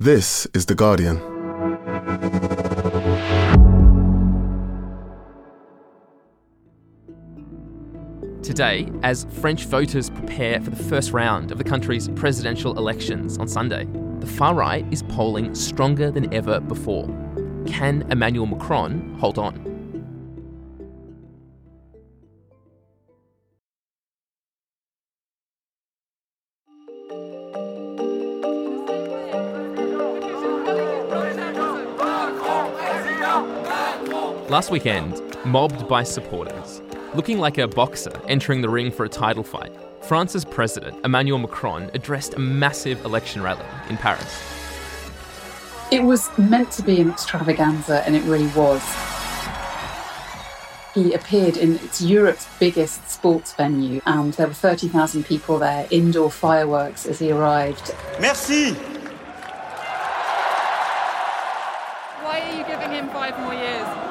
This is The Guardian. Today, as French voters prepare for the first round of the country's presidential elections on Sunday, the far right is polling stronger than ever before. Can Emmanuel Macron hold on? Last weekend, mobbed by supporters, looking like a boxer entering the ring for a title fight, France's president, Emmanuel Macron, addressed a massive election rally in Paris. It was meant to be an extravaganza, and it really was. He appeared in it's Europe's biggest sports venue, and there were 30,000 people there, indoor fireworks as he arrived. Merci. Why are you giving him five more years?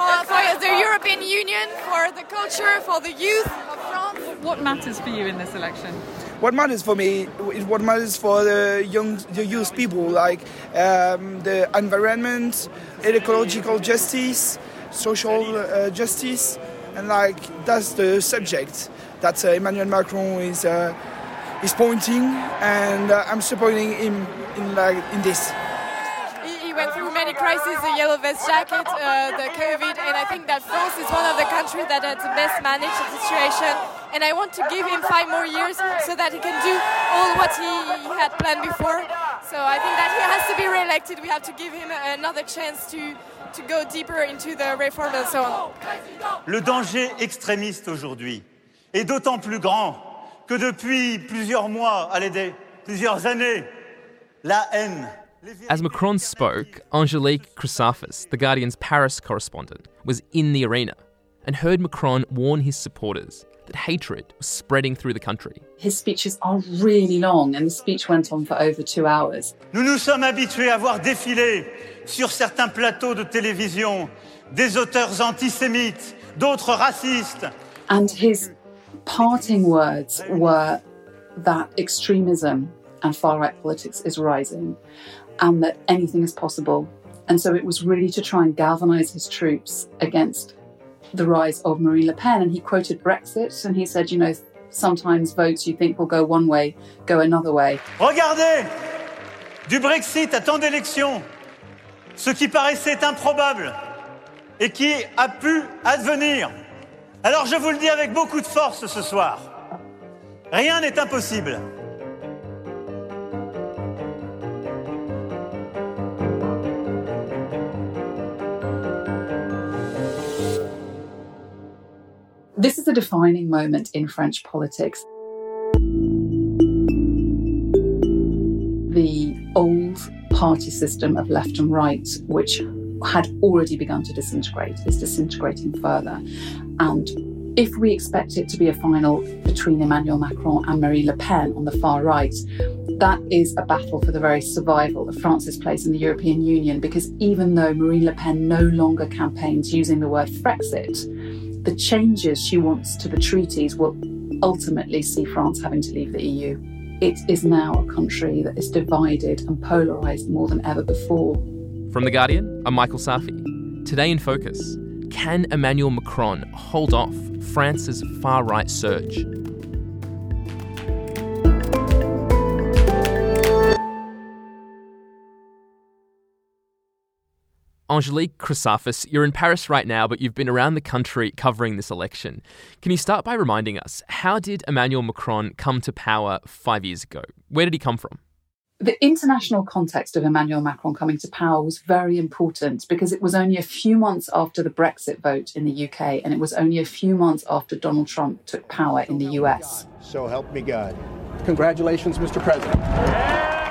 For, for the European Union, for the culture, for the youth of France. What matters for you in this election? What matters for me is what matters for the young, the youth people, like um, the environment, ecological justice, social uh, justice, and like that's the subject that uh, Emmanuel Macron is uh, is pointing, and uh, I'm supporting him in like in this. Crises, the yellow vest jacket, uh, the COVID, and I think that France is one of the countries that has best managed the situation. And I want to give him five more years so that he can do all what he had planned before. So I think that he has to be re-elected. We have to give him another chance to, to go deeper into the reform and so on. Le danger extrémiste aujourd'hui est d'autant plus grand que depuis plusieurs mois, allez, plusieurs années, la haine. Les As Macron spoke, Angelique Chrysafis, The Guardian's Paris correspondent, was in the arena and heard Macron warn his supporters that hatred was spreading through the country. His speeches are really long, and the speech went on for over two hours. Nous nous sommes habitués à voir défiler sur certains plateaux de télévision des auteurs antisémites, d'autres racistes, And his parting words were that extremism and far right politics is rising and that anything is possible. And so it was really to try and galvanize his troops against the rise of Marine Le Pen. And he quoted Brexit and he said, you know, sometimes votes you think will go one way go another way. Regardez Du Brexit à tant d'élections, ce qui paraissait improbable et qui a pu advenir. Alors je vous le dis avec beaucoup de force ce soir. Rien n'est impossible. This is a defining moment in French politics. The old party system of left and right, which had already begun to disintegrate, is disintegrating further. And if we expect it to be a final between Emmanuel Macron and Marine Le Pen on the far right, that is a battle for the very survival of France's place in the European Union because even though Marine Le Pen no longer campaigns using the word Frexit, the changes she wants to the treaties will ultimately see France having to leave the EU. It is now a country that is divided and polarised more than ever before. From The Guardian, I'm Michael Safi. Today in Focus, can Emmanuel Macron hold off France's far right surge? Angelique Chrysafis, you're in Paris right now, but you've been around the country covering this election. Can you start by reminding us how did Emmanuel Macron come to power five years ago? Where did he come from? The international context of Emmanuel Macron coming to power was very important because it was only a few months after the Brexit vote in the UK and it was only a few months after Donald Trump took power in the US. So help me God. Congratulations, Mr. President.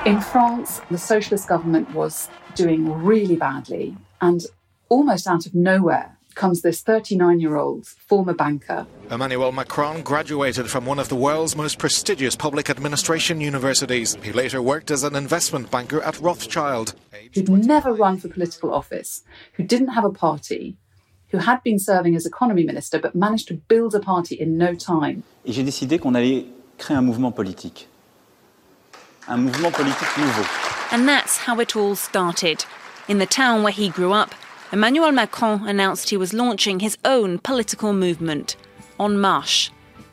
In France, the socialist government was doing really badly, and almost out of nowhere comes this 39 year old former banker Emmanuel Macron graduated from one of the world's most prestigious public administration universities. He later worked as an investment banker at Rothschild. who'd never run for political office, who didn't have a party, who had been serving as economy minister but managed to build a party in no time. Et j'ai décidé qu'on allait créer un mouvement politique. Un mouvement politique nouveau. And that's how it all started. In the town where he grew up, Emmanuel Macron announced he was launching his own political movement, En Marche.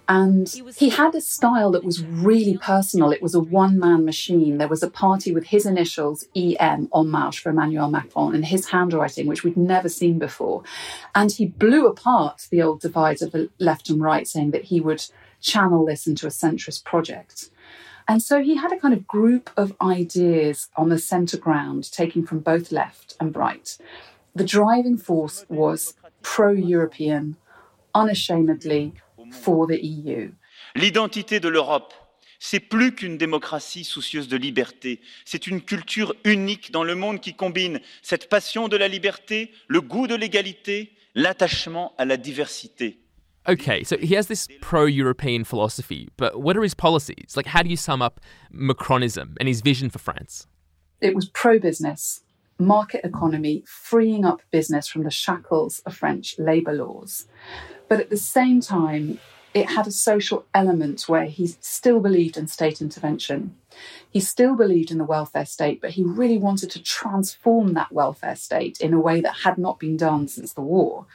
And he had a style that was really personal. It was a one man machine. There was a party with his initials, EM, En Marche for Emmanuel Macron, in his handwriting, which we'd never seen before. And he blew apart the old divides of the left and right, saying that he would channel this into a centrist project. And so he had a kind of group of ideas on the centre ground, taking from both left and right. The driving force was pro European, unashamedly for the EU. L'identité de l'Europe, c'est plus qu'une démocratie soucieuse de liberté, c'est une culture unique dans le monde qui combine cette passion de la liberté, le goût de l'égalité, l'attachement à la diversité. Okay, so he has this pro European philosophy, but what are his policies? Like, how do you sum up Macronism and his vision for France? It was pro business, market economy, freeing up business from the shackles of French labour laws. But at the same time, it had a social element where he still believed in state intervention. He still believed in the welfare state, but he really wanted to transform that welfare state in a way that had not been done since the war.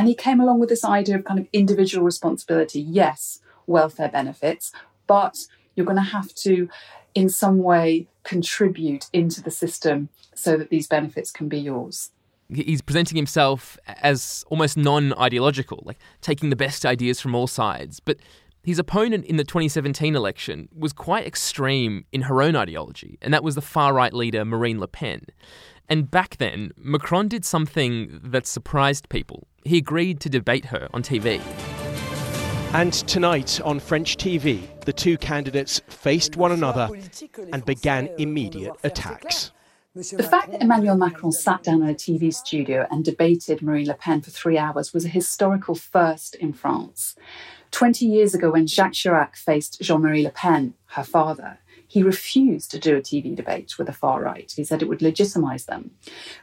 And he came along with this idea of kind of individual responsibility. Yes, welfare benefits, but you're going to have to, in some way, contribute into the system so that these benefits can be yours. He's presenting himself as almost non ideological, like taking the best ideas from all sides. But his opponent in the 2017 election was quite extreme in her own ideology, and that was the far right leader Marine Le Pen. And back then, Macron did something that surprised people. He agreed to debate her on TV. And tonight on French TV, the two candidates faced one another and began immediate attacks. The fact that Emmanuel Macron sat down in a TV studio and debated Marine Le Pen for three hours was a historical first in France. 20 years ago, when Jacques Chirac faced Jean Marie Le Pen, her father, he refused to do a TV debate with the far right. He said it would legitimise them.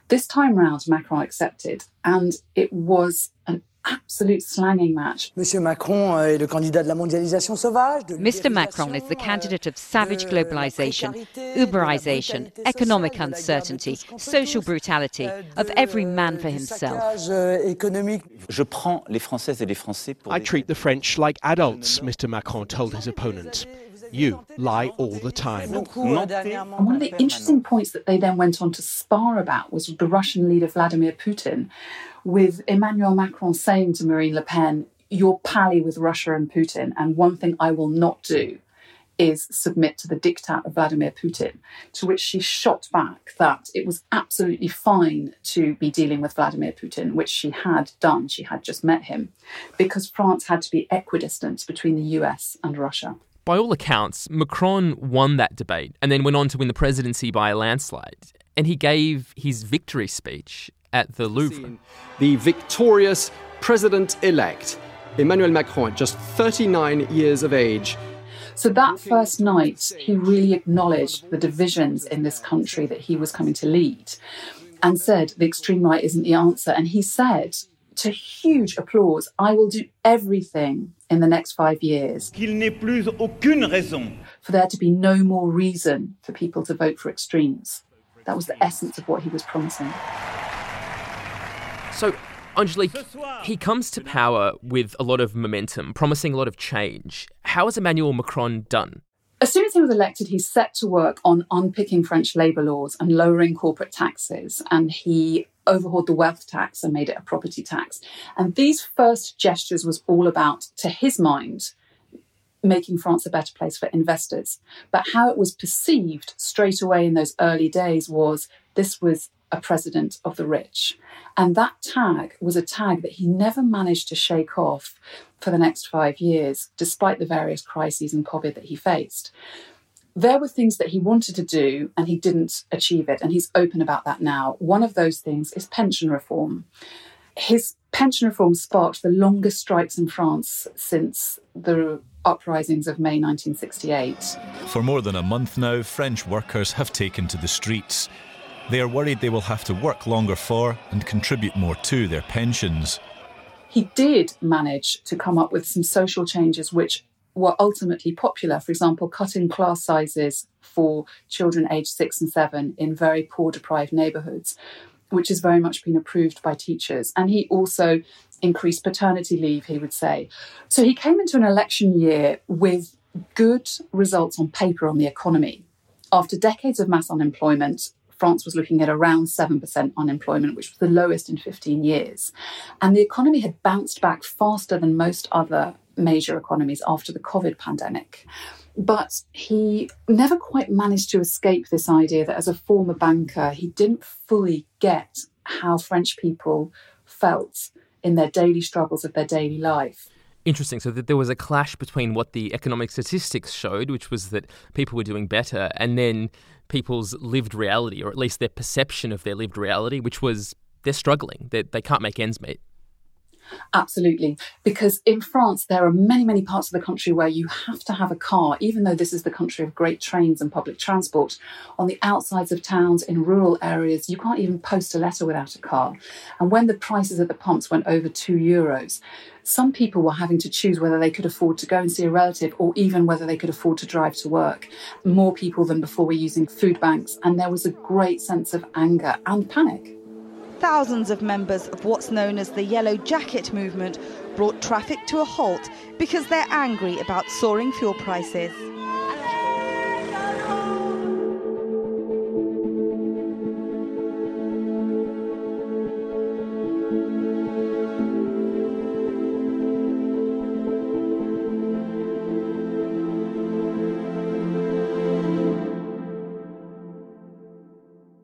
This time round, Macron accepted, and it was an absolute slanging match. Monsieur Macron est le candidat de la mondialisation sauvage. Mr. Macron is the euh, candidate of savage globalization, Uberization, economic uncertainty, social brutality, euh, of every euh, man for himself. Je prends les Françaises et les Français pour I treat the French like adults, Mr. Macron told his opponent. You lie all the time. And one of the interesting points that they then went on to spar about was the Russian leader Vladimir Putin, with Emmanuel Macron saying to Marine Le Pen, You're pally with Russia and Putin, and one thing I will not do is submit to the diktat of Vladimir Putin. To which she shot back that it was absolutely fine to be dealing with Vladimir Putin, which she had done. She had just met him, because France had to be equidistant between the US and Russia. By all accounts, Macron won that debate and then went on to win the presidency by a landslide. And he gave his victory speech at the Louvre. The victorious president elect, Emmanuel Macron, just 39 years of age. So that first night, he really acknowledged the divisions in this country that he was coming to lead and said the extreme right isn't the answer. And he said, to huge applause, I will do everything in the next five years. For there to be no more reason for people to vote for extremes. That was the essence of what he was promising. So, Angelique, he comes to power with a lot of momentum, promising a lot of change. How has Emmanuel Macron done? As soon as he was elected, he set to work on unpicking French labour laws and lowering corporate taxes. And he overhauled the wealth tax and made it a property tax. And these first gestures was all about, to his mind, making France a better place for investors. But how it was perceived straight away in those early days was this was a president of the rich. And that tag was a tag that he never managed to shake off for the next five years, despite the various crises and COVID that he faced. There were things that he wanted to do and he didn't achieve it, and he's open about that now. One of those things is pension reform. His pension reform sparked the longest strikes in France since the uprisings of May 1968. For more than a month now, French workers have taken to the streets. They are worried they will have to work longer for and contribute more to their pensions. He did manage to come up with some social changes which were ultimately popular. For example, cutting class sizes for children aged six and seven in very poor, deprived neighbourhoods, which has very much been approved by teachers. And he also increased paternity leave, he would say. So he came into an election year with good results on paper on the economy. After decades of mass unemployment, France was looking at around 7% unemployment, which was the lowest in 15 years. And the economy had bounced back faster than most other major economies after the COVID pandemic. But he never quite managed to escape this idea that as a former banker, he didn't fully get how French people felt in their daily struggles of their daily life. Interesting. So that there was a clash between what the economic statistics showed, which was that people were doing better, and then people's lived reality, or at least their perception of their lived reality, which was they're struggling, they, they can't make ends meet. Absolutely. Because in France, there are many, many parts of the country where you have to have a car, even though this is the country of great trains and public transport. On the outsides of towns, in rural areas, you can't even post a letter without a car. And when the prices at the pumps went over two euros, some people were having to choose whether they could afford to go and see a relative or even whether they could afford to drive to work. More people than before were using food banks, and there was a great sense of anger and panic. Thousands of members of what's known as the Yellow Jacket movement brought traffic to a halt because they're angry about soaring fuel prices.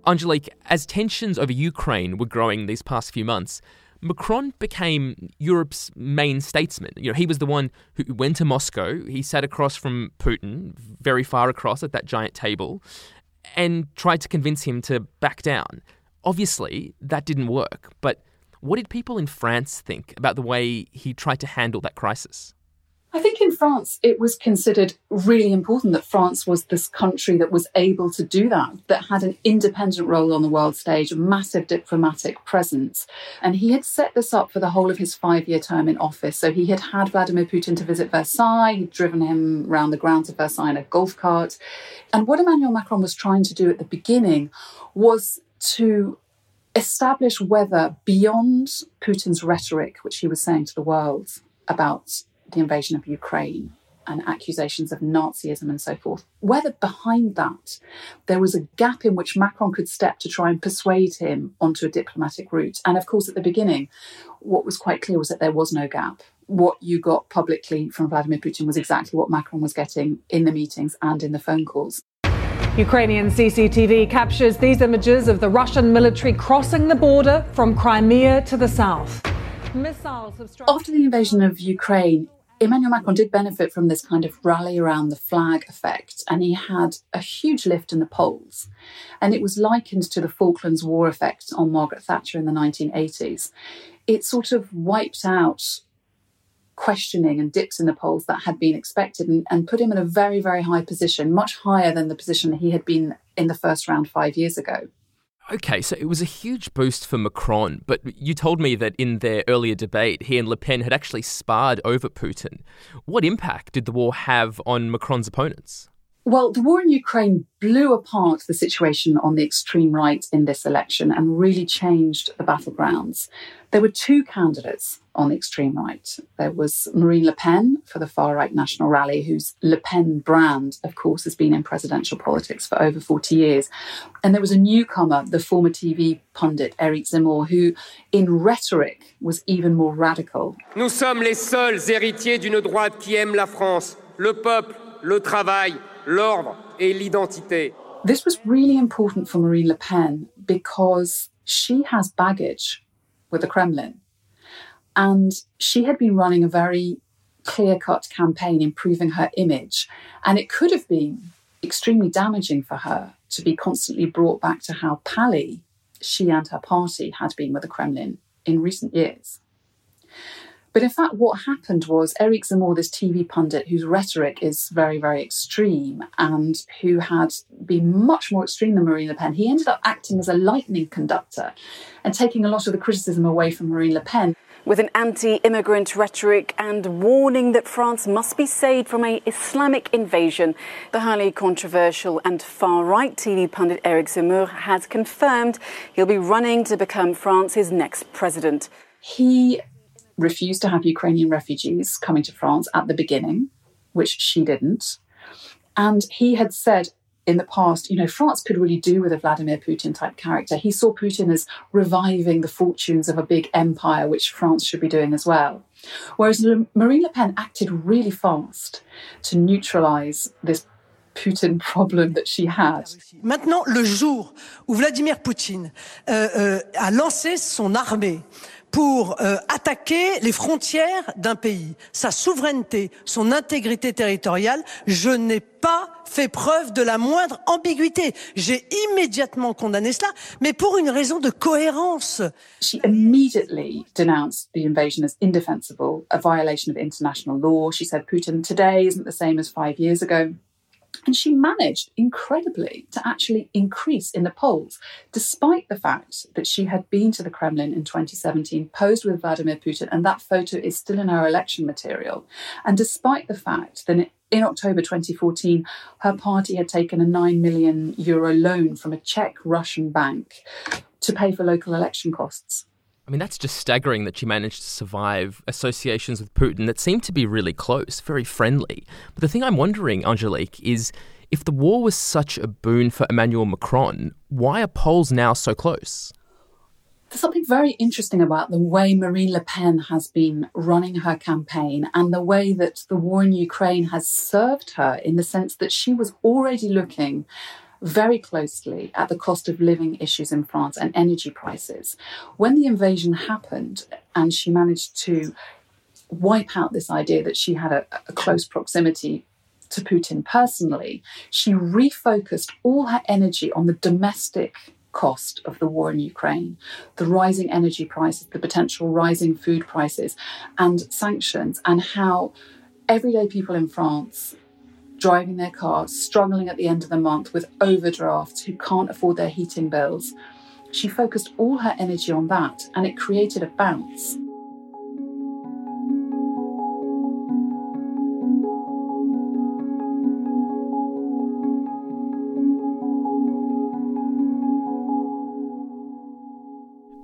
Angelique, as tensions over Ukraine were growing these past few months, Macron became Europe's main statesman. You know, he was the one who went to Moscow. He sat across from Putin, very far across at that giant table, and tried to convince him to back down. Obviously, that didn't work. But what did people in France think about the way he tried to handle that crisis? I think in France, it was considered really important that France was this country that was able to do that, that had an independent role on the world stage, a massive diplomatic presence. And he had set this up for the whole of his five year term in office. So he had had Vladimir Putin to visit Versailles, he'd driven him around the grounds of Versailles in a golf cart. And what Emmanuel Macron was trying to do at the beginning was to establish whether beyond Putin's rhetoric, which he was saying to the world about the invasion of Ukraine and accusations of Nazism and so forth, whether behind that there was a gap in which Macron could step to try and persuade him onto a diplomatic route. And of course, at the beginning, what was quite clear was that there was no gap. What you got publicly from Vladimir Putin was exactly what Macron was getting in the meetings and in the phone calls. Ukrainian CCTV captures these images of the Russian military crossing the border from Crimea to the south. Missiles have struck. After the invasion of Ukraine, Emmanuel Macron did benefit from this kind of rally around the flag effect, and he had a huge lift in the polls. And it was likened to the Falklands War effect on Margaret Thatcher in the 1980s. It sort of wiped out questioning and dips in the polls that had been expected and, and put him in a very, very high position, much higher than the position he had been in the first round five years ago. Okay, so it was a huge boost for Macron, but you told me that in their earlier debate, he and Le Pen had actually sparred over Putin. What impact did the war have on Macron's opponents? Well, the war in Ukraine blew apart the situation on the extreme right in this election and really changed the battlegrounds. There were two candidates on the extreme right. There was Marine Le Pen for the far right National Rally, whose Le Pen brand, of course, has been in presidential politics for over 40 years. And there was a newcomer, the former TV pundit Eric Zemmour, who in rhetoric was even more radical. Nous sommes les seuls héritiers d'une droite qui aime la France, le peuple, le travail l'ordre et l'identité. This was really important for Marine Le Pen because she has baggage with the Kremlin. And she had been running a very clear cut campaign improving her image. And it could have been extremely damaging for her to be constantly brought back to how pally she and her party had been with the Kremlin in recent years. But in fact, what happened was Eric Zemmour, this TV pundit whose rhetoric is very, very extreme and who had been much more extreme than Marine Le Pen, he ended up acting as a lightning conductor and taking a lot of the criticism away from Marine Le Pen. with an anti immigrant rhetoric and warning that France must be saved from an Islamic invasion. The highly controversial and far right TV pundit Eric Zemmour has confirmed he'll be running to become France's next president. He refused to have Ukrainian refugees coming to France at the beginning, which she didn't. And he had said in the past, you know, France could really do with a Vladimir Putin type character. He saw Putin as reviving the fortunes of a big empire, which France should be doing as well. Whereas Marine Le Pen acted really fast to neutralize this Putin problem that she had. Maintenant, le jour où Vladimir Poutine euh, euh, a lancé son armée pour euh, attaquer les frontières d'un pays, sa souveraineté, son intégrité territoriale, je n'ai pas fait preuve de la moindre ambiguïté. J'ai immédiatement condamné cela, mais pour une raison de cohérence. She immediately denounced the invasion as indefensible, a violation of international law. She said Putin today isn't the same as five years ago. And she managed incredibly to actually increase in the polls, despite the fact that she had been to the Kremlin in 2017, posed with Vladimir Putin, and that photo is still in her election material. And despite the fact that in October 2014, her party had taken a 9 million euro loan from a Czech Russian bank to pay for local election costs. I mean, that's just staggering that she managed to survive associations with Putin that seemed to be really close, very friendly. But the thing I'm wondering, Angelique, is if the war was such a boon for Emmanuel Macron, why are polls now so close? There's something very interesting about the way Marine Le Pen has been running her campaign and the way that the war in Ukraine has served her in the sense that she was already looking very closely at the cost of living issues in France and energy prices. When the invasion happened and she managed to wipe out this idea that she had a, a close proximity to Putin personally, she refocused all her energy on the domestic cost of the war in Ukraine, the rising energy prices, the potential rising food prices, and sanctions, and how everyday people in France driving their cars, struggling at the end of the month with overdrafts, who can't afford their heating bills. She focused all her energy on that, and it created a bounce.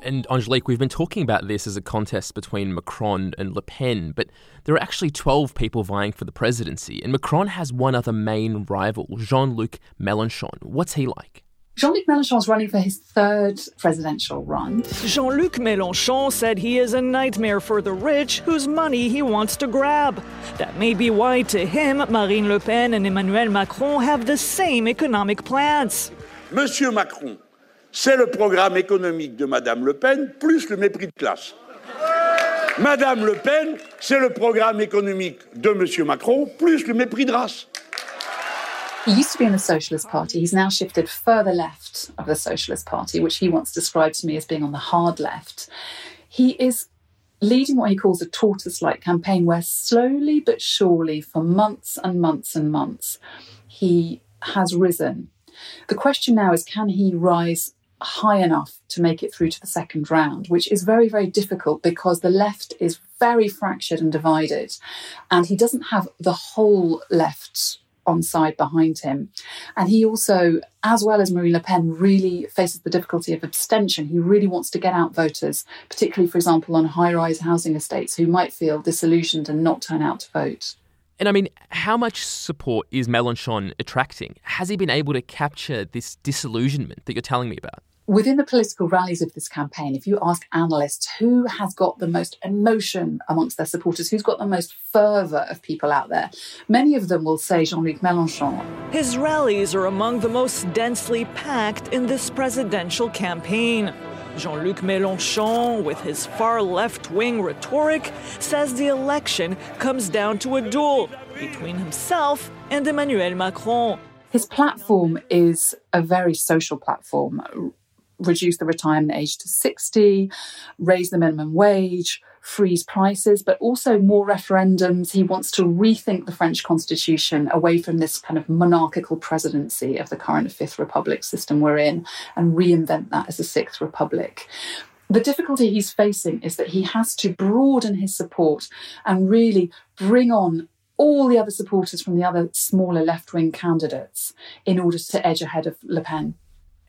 And Angelique, we've been talking about this as a contest between Macron and Le Pen, but there are actually 12 people vying for the presidency, and Macron has one other main rival, Jean Luc Mélenchon. What's he like? Jean Luc Mélenchon is running for his third presidential run. Jean Luc Mélenchon said he is a nightmare for the rich whose money he wants to grab. That may be why, to him, Marine Le Pen and Emmanuel Macron have the same economic plans. Monsieur Macron c'est le programme économique de Madame Le Pen plus le mépris de classe. Madame Le Pen, c'est le programme économique de Monsieur Macron plus le mépris de race. He used to be in the Socialist Party. He's now shifted further left of the Socialist Party, which he once described to me as being on the hard left. He is leading what he calls a tortoise like campaign where slowly but surely, for months and months and months, he has risen. The question now is can he rise high enough to make it through to the second round, which is very, very difficult because the left is very fractured and divided. And he doesn't have the whole left on side behind him. And he also, as well as Marine Le Pen, really faces the difficulty of abstention. He really wants to get out voters, particularly, for example, on high rise housing estates who might feel disillusioned and not turn out to vote. And I mean, how much support is Mélenchon attracting? Has he been able to capture this disillusionment that you're telling me about? Within the political rallies of this campaign, if you ask analysts who has got the most emotion amongst their supporters, who's got the most fervour of people out there, many of them will say Jean Luc Mélenchon. His rallies are among the most densely packed in this presidential campaign. Jean Luc Mélenchon, with his far left wing rhetoric, says the election comes down to a duel between himself and Emmanuel Macron. His platform is a very social platform reduce the retirement age to 60, raise the minimum wage, freeze prices, but also more referendums. He wants to rethink the French constitution away from this kind of monarchical presidency of the current Fifth Republic system we're in and reinvent that as a Sixth Republic. The difficulty he's facing is that he has to broaden his support and really bring on all the other supporters from the other smaller left wing candidates in order to edge ahead of Le Pen.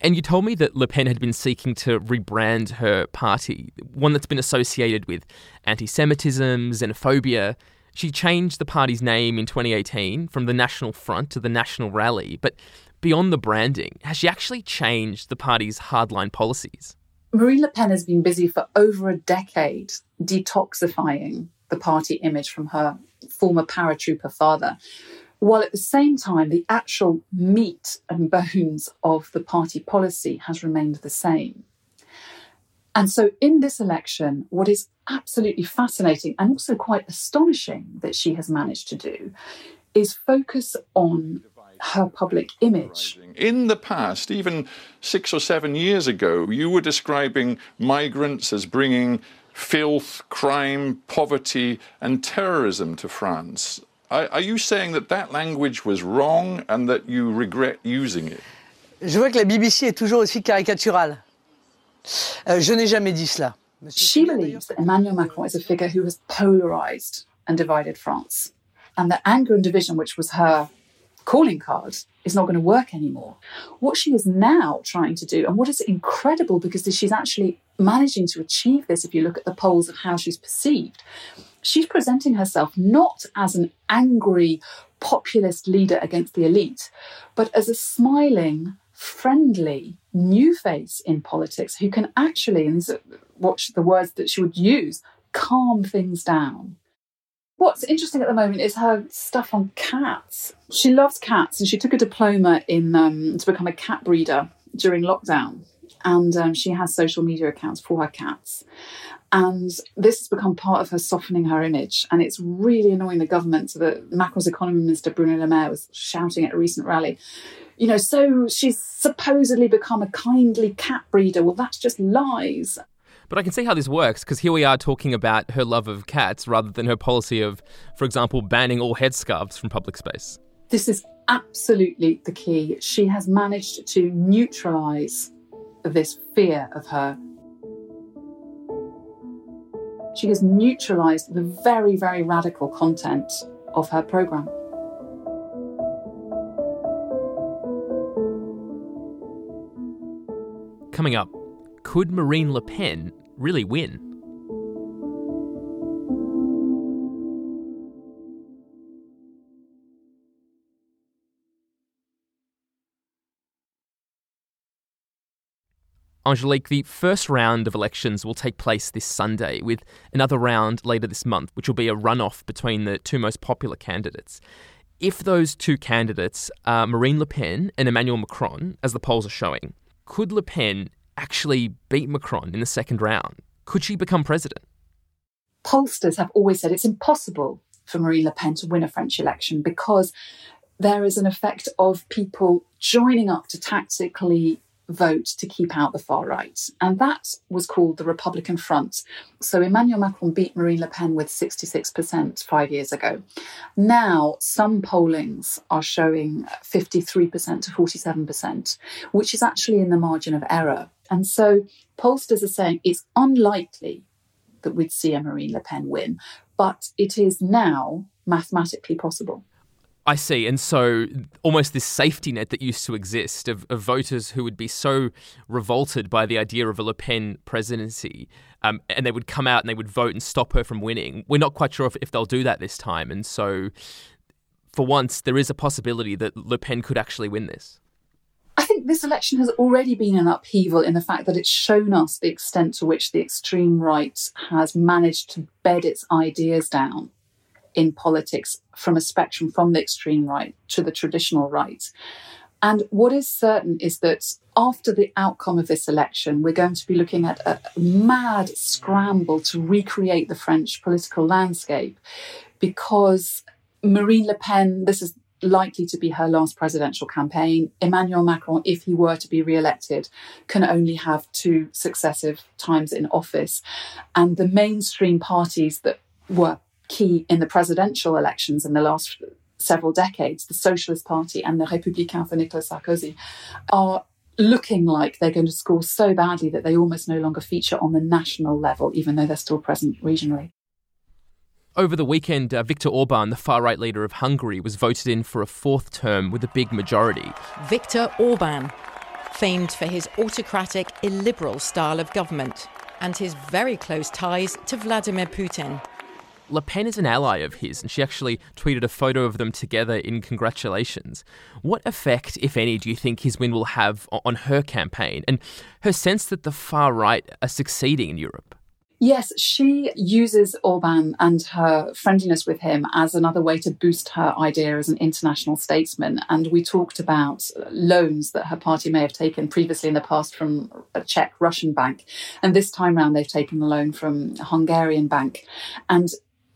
And you told me that Le Pen had been seeking to rebrand her party, one that's been associated with anti Semitism, xenophobia. She changed the party's name in 2018 from the National Front to the National Rally. But beyond the branding, has she actually changed the party's hardline policies? Marine Le Pen has been busy for over a decade detoxifying the party image from her former paratrooper father, while at the same time, the actual meat and bones of the party policy has remained the same. And so, in this election, what is absolutely fascinating and also quite astonishing that she has managed to do is focus on her public image. In the past, even six or seven years ago, you were describing migrants as bringing filth, crime, poverty, and terrorism to France. Are, are you saying that that language was wrong and that you regret using it? Je vois que la BBC est toujours aussi caricaturale. Euh, je n'ai jamais dit cela. She believes that Emmanuel Macron is a figure who has polarized and divided France, and that anger and division, which was her calling card, is not going to work anymore. What she is now trying to do, and what is incredible because she's actually managing to achieve this, if you look at the polls of how she's perceived, she's presenting herself not as an angry populist leader against the elite, but as a smiling, friendly new face in politics who can actually, and watch the words that she would use, calm things down. What's interesting at the moment is her stuff on cats. She loves cats, and she took a diploma in um, to become a cat breeder during lockdown. And um, she has social media accounts for her cats. And this has become part of her softening her image. And it's really annoying the government. So that Macron's economy minister, Bruno Le Maire, was shouting at a recent rally, you know, so she's supposedly become a kindly cat breeder. Well, that's just lies. But I can see how this works because here we are talking about her love of cats rather than her policy of, for example, banning all headscarves from public space. This is absolutely the key. She has managed to neutralise this fear of her. She has neutralised the very, very radical content of her programme. Coming up, could Marine Le Pen really win. Angelique, the first round of elections will take place this Sunday, with another round later this month, which will be a runoff between the two most popular candidates. If those two candidates are Marine Le Pen and Emmanuel Macron, as the polls are showing, could Le Pen actually beat Macron in the second round? Could she become president? Pollsters have always said it's impossible for Marine Le Pen to win a French election because there is an effect of people joining up to tactically vote to keep out the far right. And that was called the Republican Front. So Emmanuel Macron beat Marine Le Pen with 66% five years ago. Now, some pollings are showing 53% to 47%, which is actually in the margin of error. And so pollsters are saying it's unlikely that we'd see a Marine Le Pen win, but it is now mathematically possible. I see. And so almost this safety net that used to exist of, of voters who would be so revolted by the idea of a Le Pen presidency um, and they would come out and they would vote and stop her from winning. We're not quite sure if, if they'll do that this time. And so for once, there is a possibility that Le Pen could actually win this. I think this election has already been an upheaval in the fact that it's shown us the extent to which the extreme right has managed to bed its ideas down in politics from a spectrum from the extreme right to the traditional right. And what is certain is that after the outcome of this election, we're going to be looking at a mad scramble to recreate the French political landscape because Marine Le Pen, this is likely to be her last presidential campaign. Emmanuel Macron, if he were to be re-elected, can only have two successive times in office. And the mainstream parties that were key in the presidential elections in the last several decades, the Socialist Party and the Républicain for Nicolas Sarkozy, are looking like they're going to score so badly that they almost no longer feature on the national level, even though they're still present regionally. Over the weekend, uh, Viktor Orban, the far right leader of Hungary, was voted in for a fourth term with a big majority. Viktor Orban, famed for his autocratic, illiberal style of government and his very close ties to Vladimir Putin. Le Pen is an ally of his, and she actually tweeted a photo of them together in congratulations. What effect, if any, do you think his win will have on her campaign and her sense that the far right are succeeding in Europe? Yes, she uses Orban and her friendliness with him as another way to boost her idea as an international statesman. And we talked about loans that her party may have taken previously in the past from a Czech Russian bank. And this time round, they've taken a loan from a Hungarian bank. And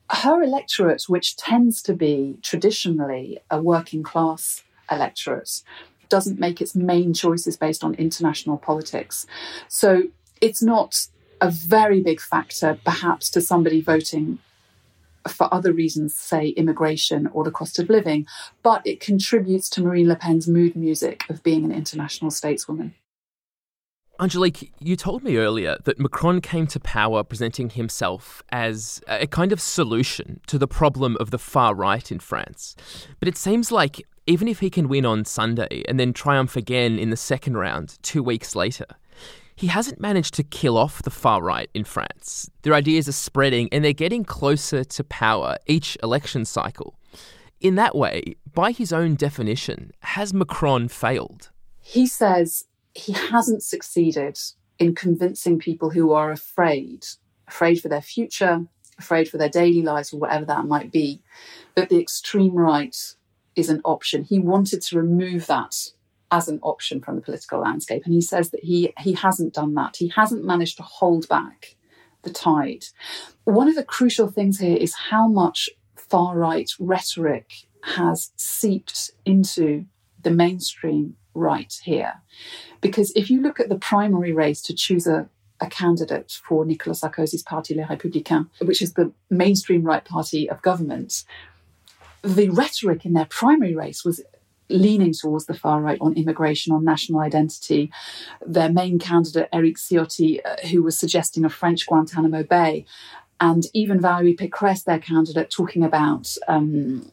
her electorate, which tends to be traditionally a working class electorate, doesn't make its main choices based on international politics. So it's not a very big factor, perhaps, to somebody voting for other reasons, say immigration or the cost of living, but it contributes to Marine Le Pen's mood music of being an international stateswoman. Angelique, you told me earlier that Macron came to power presenting himself as a kind of solution to the problem of the far right in France. But it seems like even if he can win on Sunday and then triumph again in the second round two weeks later, he hasn't managed to kill off the far right in France. Their ideas are spreading and they're getting closer to power each election cycle. In that way, by his own definition, has Macron failed? He says he hasn't succeeded in convincing people who are afraid, afraid for their future, afraid for their daily lives, or whatever that might be, that the extreme right is an option. He wanted to remove that as an option from the political landscape. And he says that he, he hasn't done that. He hasn't managed to hold back the tide. One of the crucial things here is how much far right rhetoric has seeped into the mainstream right here. Because if you look at the primary race to choose a, a candidate for Nicolas Sarkozy's party, Les Républicains, which is the mainstream right party of government, the rhetoric in their primary race was leaning towards the far right on immigration, on national identity. Their main candidate, Eric Ciotti, uh, who was suggesting a French Guantanamo Bay, and even Valérie Pécresse, their candidate, talking about um,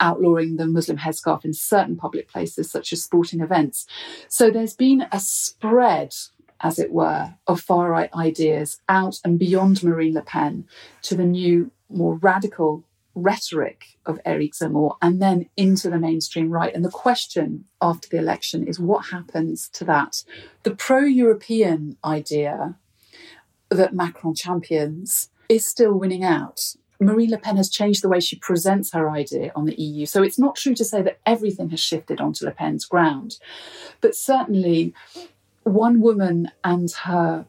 outlawing the Muslim headscarf in certain public places, such as sporting events. So there's been a spread, as it were, of far right ideas out and beyond Marine Le Pen to the new, more radical rhetoric of Eric Zemmour and then into the mainstream right. And the question after the election is what happens to that? The pro European idea that Macron champions is still winning out. Marine Le Pen has changed the way she presents her idea on the EU. So it's not true to say that everything has shifted onto Le Pen's ground. But certainly, one woman and her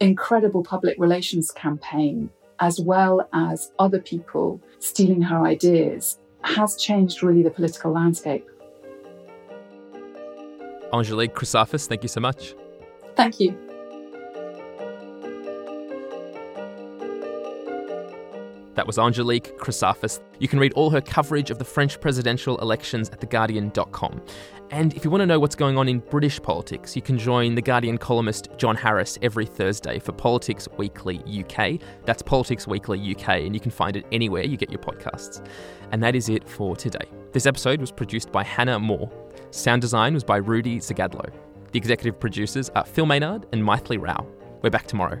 incredible public relations campaign as well as other people stealing her ideas, has changed really the political landscape. Angelique Chrysafis, thank you so much. Thank you. That was Angelique Chrysafis. You can read all her coverage of the French presidential elections at theguardian.com. And if you want to know what's going on in British politics, you can join The Guardian columnist John Harris every Thursday for Politics Weekly UK. That's Politics Weekly UK, and you can find it anywhere you get your podcasts. And that is it for today. This episode was produced by Hannah Moore. Sound design was by Rudy Zagadlo. The executive producers are Phil Maynard and Mythili Rao. We're back tomorrow.